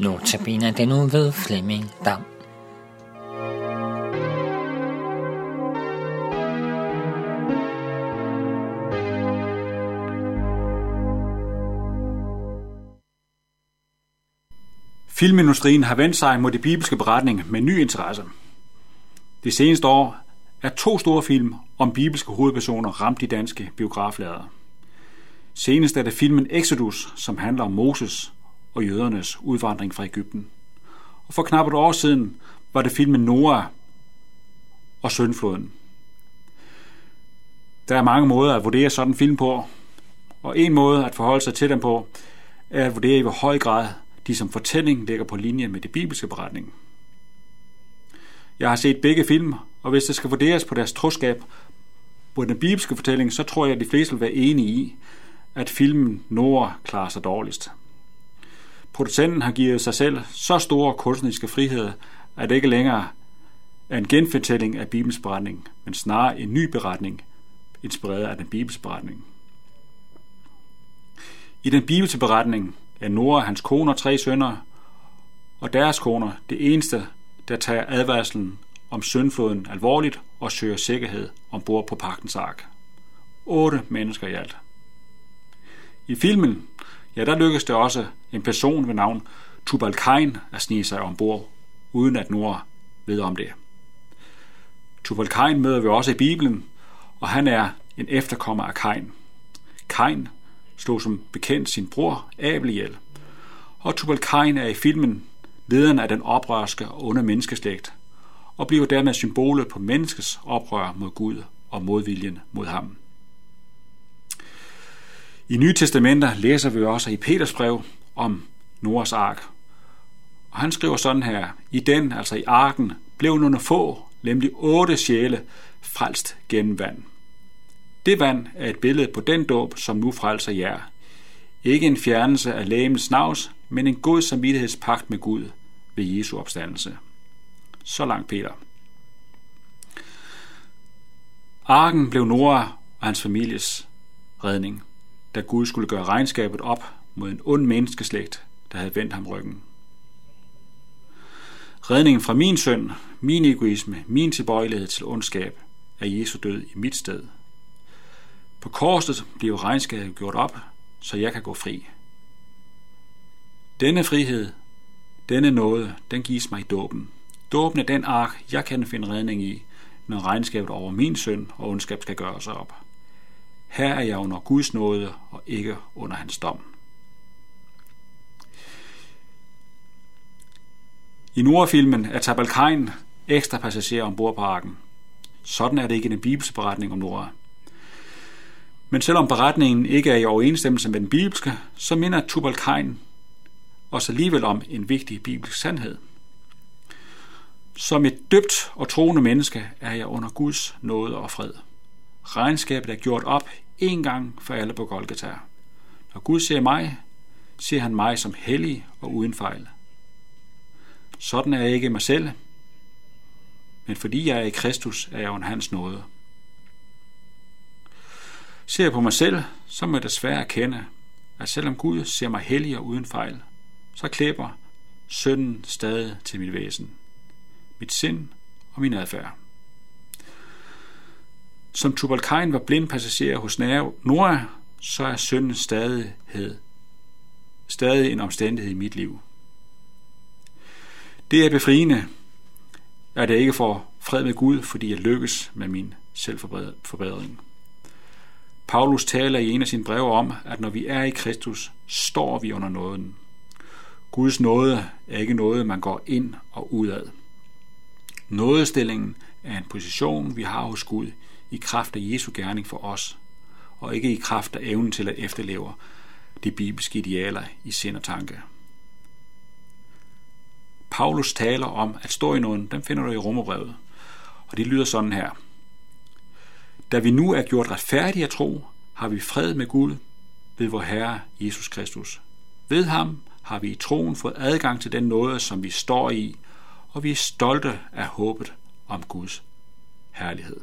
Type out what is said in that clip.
Notabene den nu ved Flemming Dam. Filmindustrien har vendt sig mod de bibelske beretninger med ny interesse. Det seneste år er to store film om bibelske hovedpersoner ramt de danske biograflader. Senest er det filmen Exodus, som handler om Moses og jødernes udvandring fra Ægypten. Og for knap et år siden var det filmen Noah og Søndfloden. Der er mange måder at vurdere sådan en film på, og en måde at forholde sig til den på, er at vurdere i hvor høj grad de som fortælling ligger på linje med det bibelske beretning. Jeg har set begge film, og hvis det skal vurderes på deres troskab på den bibelske fortælling, så tror jeg, at de fleste vil være enige i, at filmen Noah klarer sig dårligst. Producenten har givet sig selv så store kunstneriske friheder, at det ikke længere er en genfortælling af Bibels beretning, men snarere en ny beretning, inspireret af den Bibels beretning. I den bibelske beretning er Noah, hans kone og tre sønner, og deres koner det eneste, der tager advarslen om syndfloden alvorligt og søger sikkerhed ombord på pagtens ark. Otte mennesker i alt. I filmen, ja, der lykkedes det også en person ved navn Tubalkain at snige sig ombord, uden at Nora ved om det. Tubalkain møder vi også i Bibelen, og han er en efterkommer af Kain. Kain slog som bekendt sin bror Abel ihjel, og Tubalkain er i filmen lederen af den oprørske og onde menneskeslægt, og bliver dermed symbolet på menneskets oprør mod Gud og modviljen mod ham. I Nye Testamenter læser vi også i Peters brev om Noras ark. Og han skriver sådan her, i den, altså i arken, blev nogle få, nemlig otte sjæle, frelst gennem vand. Det vand er et billede på den dåb, som nu frelser jer. Ikke en fjernelse af lægemens navs, men en god samvittighedspagt med Gud ved Jesu opstandelse. Så langt Peter. Arken blev Nora og hans families redning da Gud skulle gøre regnskabet op mod en ond menneskeslægt, der havde vendt ham ryggen. Redningen fra min søn, min egoisme, min tilbøjelighed til ondskab, er Jesu død i mit sted. På korset bliver regnskabet gjort op, så jeg kan gå fri. Denne frihed, denne nåde, den gives mig i dåben. Dåben er den ark, jeg kan finde redning i, når regnskabet over min søn og ondskab skal gøres op. Her er jeg under Guds nåde og ikke under hans dom. I Nordfilmen er Tabalkain ekstra passager ombord på arken. Sådan er det ikke i den bibelske beretning om Nora. Men selvom beretningen ikke er i overensstemmelse med den bibelske, så minder Tubalkain os alligevel om en vigtig bibelsk sandhed. Som et døbt og troende menneske er jeg under Guds nåde og fred. Regnskabet er gjort op en gang for alle på Golgata. Når Gud ser mig, ser han mig som hellig og uden fejl. Sådan er jeg ikke mig selv, men fordi jeg er i Kristus, er jeg under hans nåde. Ser jeg på mig selv, så må jeg desværre erkende, at selvom Gud ser mig hellig og uden fejl, så klæber synden stadig til mit væsen, mit sind og min adfærd. Som Tubalkain var blind passager hos Noah, så er synden stadighed, stadig en omstændighed i mit liv. Det er befriende, at jeg ikke får fred med Gud, fordi jeg lykkes med min selvforbedring. Paulus taler i en af sine breve om, at når vi er i Kristus, står vi under nåden. Guds nåde er ikke noget, man går ind og ud af. Nådestillingen er en position, vi har hos Gud i kraft af Jesu gerning for os, og ikke i kraft af evnen til at efterleve de bibelske idealer i sind og tanke. Paulus taler om at stå i nogen, den finder du i Romerbrevet, og det lyder sådan her. Da vi nu er gjort retfærdige at tro, har vi fred med Gud ved vor Herre Jesus Kristus. Ved ham har vi i troen fået adgang til den nåde, som vi står i, og vi er stolte af håbet om Guds herlighed.